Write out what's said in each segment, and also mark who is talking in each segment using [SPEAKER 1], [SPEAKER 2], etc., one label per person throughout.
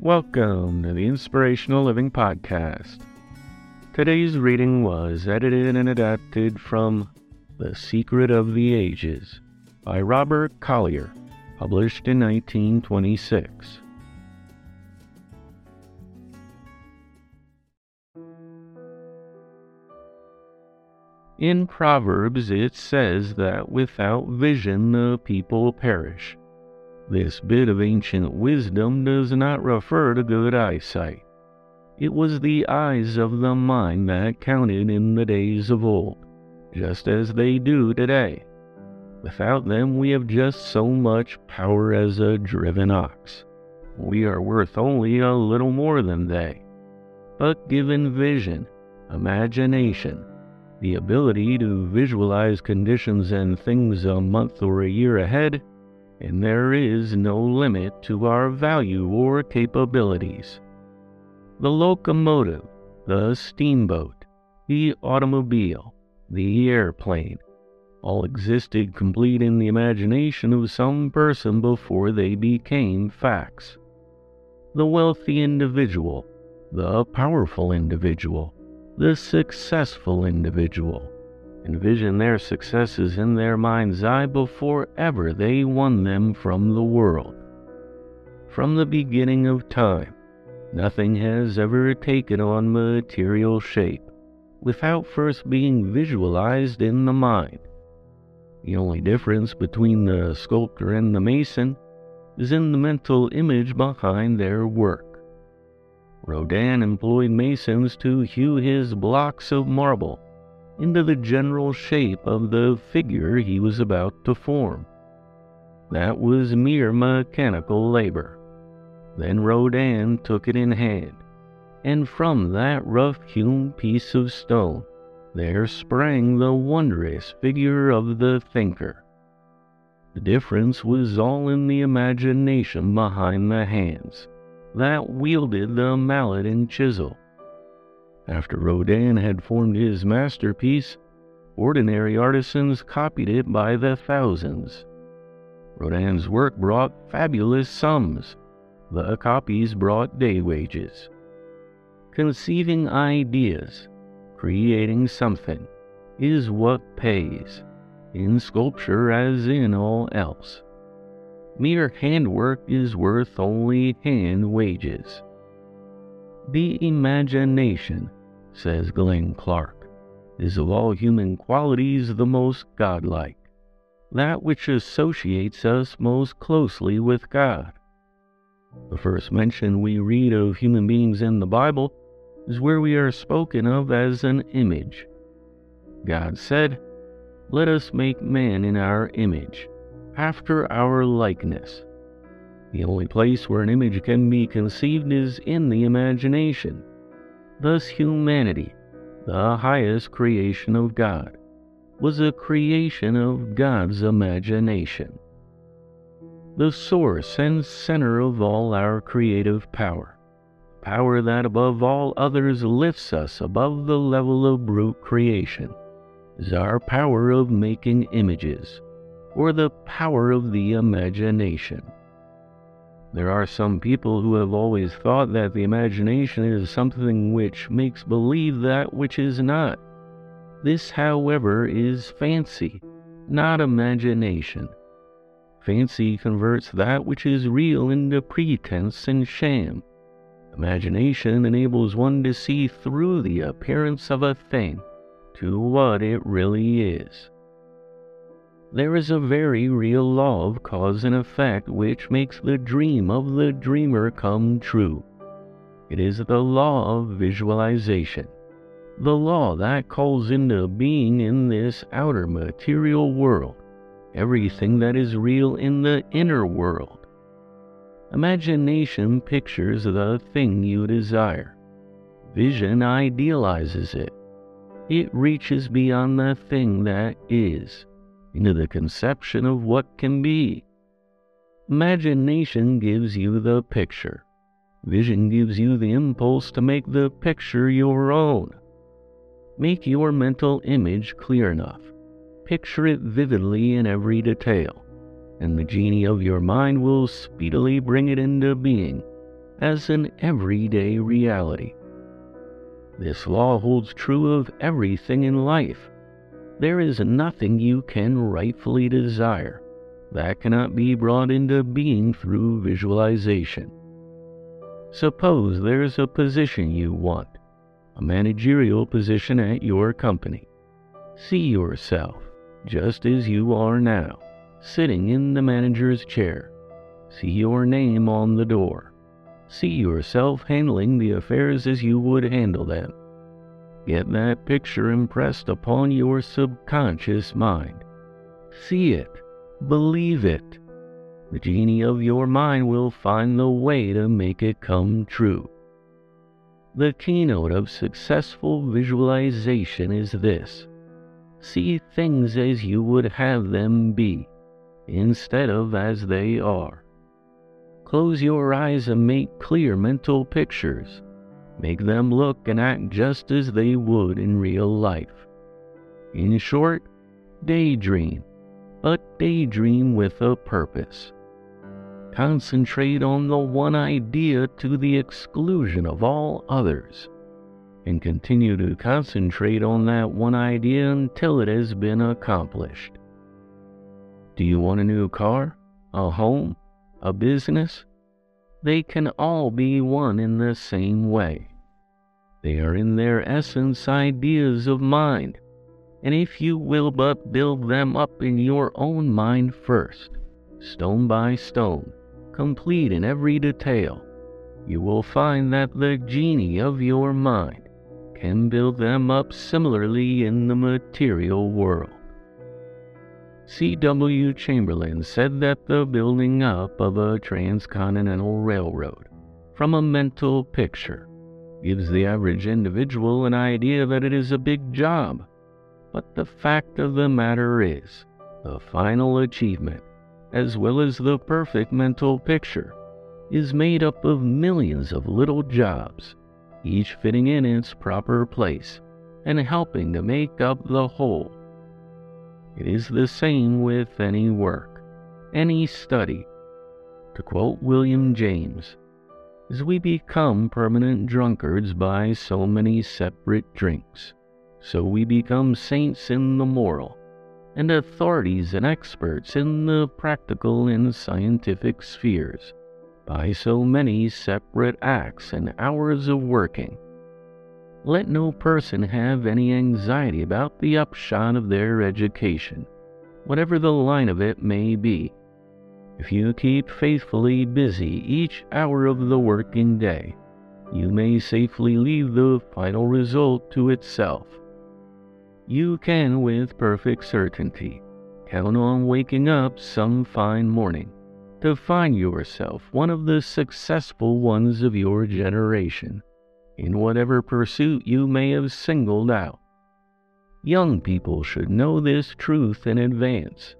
[SPEAKER 1] Welcome to the Inspirational Living Podcast. Today's reading was edited and adapted from The Secret of the Ages by Robert Collier, published in 1926. In Proverbs it says that without vision the people perish. This bit of ancient wisdom does not refer to good eyesight. It was the eyes of the mind that counted in the days of old, just as they do today. Without them, we have just so much power as a driven ox. We are worth only a little more than they. But given vision, imagination, the ability to visualize conditions and things a month or a year ahead, and there is no limit to our value or capabilities. The locomotive, the steamboat, the automobile, the airplane, all existed complete in the imagination of some person before they became facts. The wealthy individual, the powerful individual, the successful individual, envision their successes in their mind's eye before ever they won them from the world. From the beginning of time, nothing has ever taken on material shape without first being visualized in the mind. The only difference between the sculptor and the mason is in the mental image behind their work. Rodin employed masons to hew his blocks of marble into the general shape of the figure he was about to form. That was mere mechanical labor. Then Rodin took it in hand, and from that rough hewn piece of stone there sprang the wondrous figure of the thinker. The difference was all in the imagination behind the hands that wielded the mallet and chisel. After Rodin had formed his masterpiece, ordinary artisans copied it by the thousands. Rodin's work brought fabulous sums. The copies brought day wages. Conceiving ideas, creating something, is what pays, in sculpture as in all else. Mere handwork is worth only hand wages. The imagination says Glenn Clark, is of all human qualities the most godlike, that which associates us most closely with God. The first mention we read of human beings in the Bible is where we are spoken of as an image. God said, Let us make man in our image, after our likeness. The only place where an image can be conceived is in the imagination. Thus, humanity, the highest creation of God, was a creation of God's imagination. the source and center of all our creative power, power that above all others lifts us above the level of brute creation, is our power of making images, or the power of the imagination. There are some people who have always thought that the imagination is something which makes believe that which is not. This, however, is fancy, not imagination. Fancy converts that which is real into pretense and sham. Imagination enables one to see through the appearance of a thing to what it really is. There is a very real law of cause and effect which makes the dream of the dreamer come true. It is the law of visualization, the law that calls into being in this outer material world everything that is real in the inner world. Imagination pictures the thing you desire. Vision idealizes it. It reaches beyond the thing that is into the conception of what can be. Imagination gives you the picture. Vision gives you the impulse to make the picture your own. Make your mental image clear enough. Picture it vividly in every detail, and the genie of your mind will speedily bring it into being as an everyday reality. This law holds true of everything in life there is nothing you can rightfully desire that cannot be brought into being through visualization. Suppose there's a position you want, a managerial position at your company. See yourself just as you are now, sitting in the manager's chair. See your name on the door. See yourself handling the affairs as you would handle them. Get that picture impressed upon your subconscious mind. See it, believe it. The genie of your mind will find the way to make it come true. The keynote of successful visualization is this see things as you would have them be, instead of as they are. Close your eyes and make clear mental pictures make them look and act just as they would in real life. In short, daydream, but daydream with a purpose. Concentrate on the one idea to the exclusion of all others, and continue to concentrate on that won idea until it has been accomplished. Do you want a new car, a home, a business? They can all be one in the same way. They are in their essence ideas of mind, and if you will but build them up in your own mind first, stone by stone, complete in every detail, you will find that the genie of your mind can build them up similarly in the material world. C.W. Chamberlain said that the building up of a transcontinental railroad from a mental picture gives the average individual an idea that it is a big job. But the fact of the matter is, the final achievement, as well as the perfect mental picture, is made up of millions of little jobs, each fitting in its proper place and helping to make up the whole. It is the same with any work, any study. To quote William James, as we become permanent drunkards by so many separate drinks, so we become saints in the moral, and authorities and experts in the practical and scientific spheres by so many separate acts and hours of working. Let no person have any anxiety about the upshot of their education, whatever the line of it may be. If you keep faithfully busy each hour of the working day, you may safely leave the final result to itself. You can, with perfect certainty, count on waking up some fine morning to find yourself one of the successful ones of your generation in whatever pursuit you may have singled out. Young people should know this truth in advance.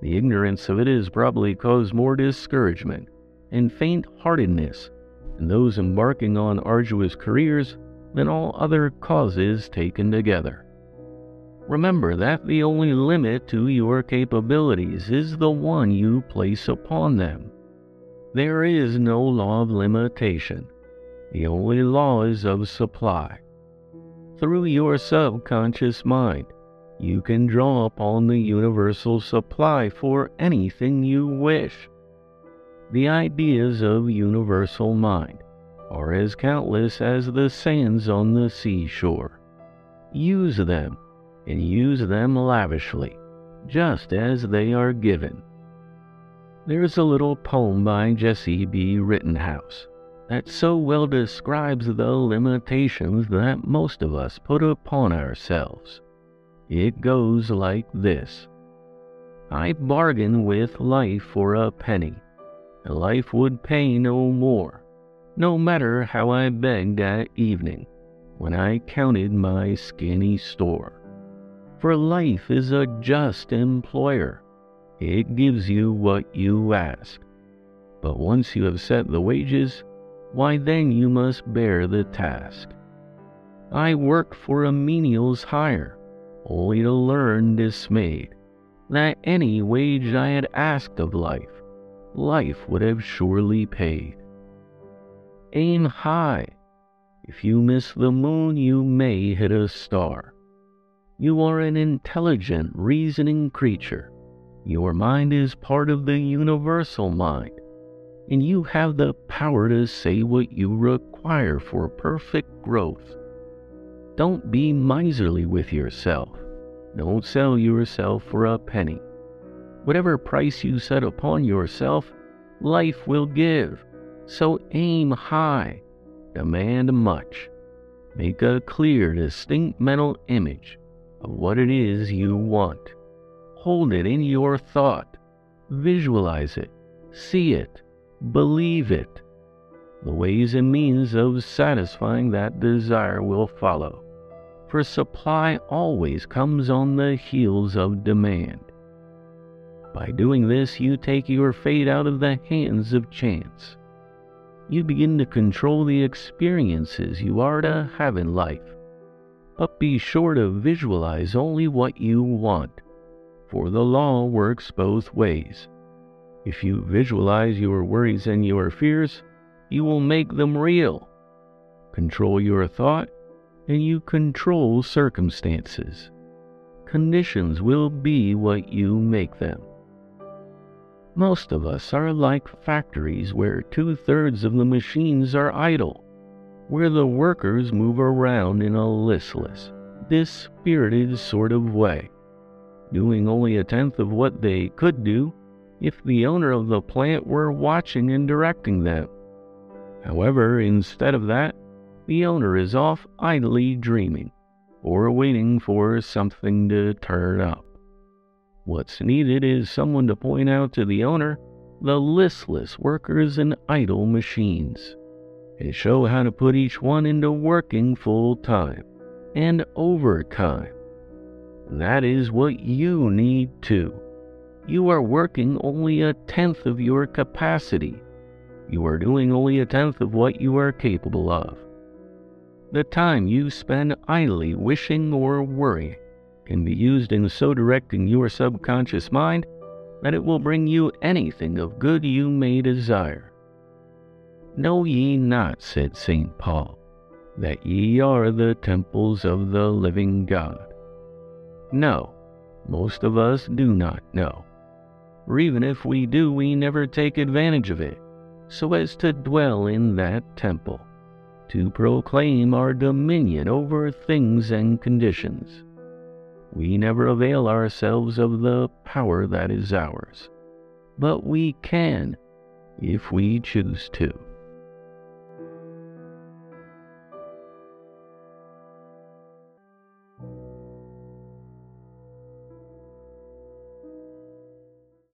[SPEAKER 1] The ignorance of it has probably caused more discouragement and faint heartedness in those embarking on arduous careers than all other causes taken together. Remember that the only limit to your capabilities is the one you place upon them. There is no law of limitation. The only law is of supply. Through your subconscious mind, you can draw upon the universal supply for anything you wish. The ideas of universal mind are as countless as the sands on the seashore. Use them, and use them lavishly, just as they are given. There's a little poem by Jessie B. Rittenhouse that so well describes the limitations that most of us put upon ourselves. It goes like this I bargained with life for a penny, life would pay no more no matter how I begged at evening when I counted my skinny store. For life is a just employer. It gives you what you ask. But once you have set the wages, why then you must bear the task. I work for a menial's hire, only to learn dismayed that any wage I had asked of life, life would have surely paid. Aim high. If you miss the moon, you may hit a star. You are an intelligent, reasoning creature. Your mind is part of the universal mind, and you have the power to say what you require for perfect growth. Don't be miserly with yourself. Don't sell yourself for a penny. Whatever price you set upon yourself, life will give. So aim high, demand much. Make a clear, distinct mental image of what it is you want. Hold it in your thought. Visualize it. See it. Believe it. The ways and means of satisfying that desire will follow, for supply always comes on the heels of demand. By doing this, you take your fate out of the hands of chance you begin to control the experiences you are to have in life. But be sure to visualize only what you want, for the law works both ways. If you visualize your worries and your fears, you will make them real. Control your thought, and you control circumstances. Conditions will be what you make them. Most of us are like factories where two thirds of the machines are idle, where the workers move around in a listless, dispirited sort of way, doing only a tenth of what they could do if the owner of the plant were watching and directing them. However, instead of that, the owner is off idly dreaming or waiting for something to turn up. What's needed is someone to point out to the owner the listless workers and idle machines, and show how to put each one into working full time and overtime. That is what you need too. You are working only a tenth of your capacity. You are doing only a tenth of what you are capable of. The time you spend idly wishing or worrying can be used in so directing your subconscious mind that it will bring you anything of good you may desire. Know ye not, said St. Paul, that ye are the temples of the living God? No, most of us do not know. Or even if we do, we never take advantage of it, so as to dwell in that temple, to proclaim our dominion over things and conditions we never avail ourselves of the power that is ours. But we can if we choose to.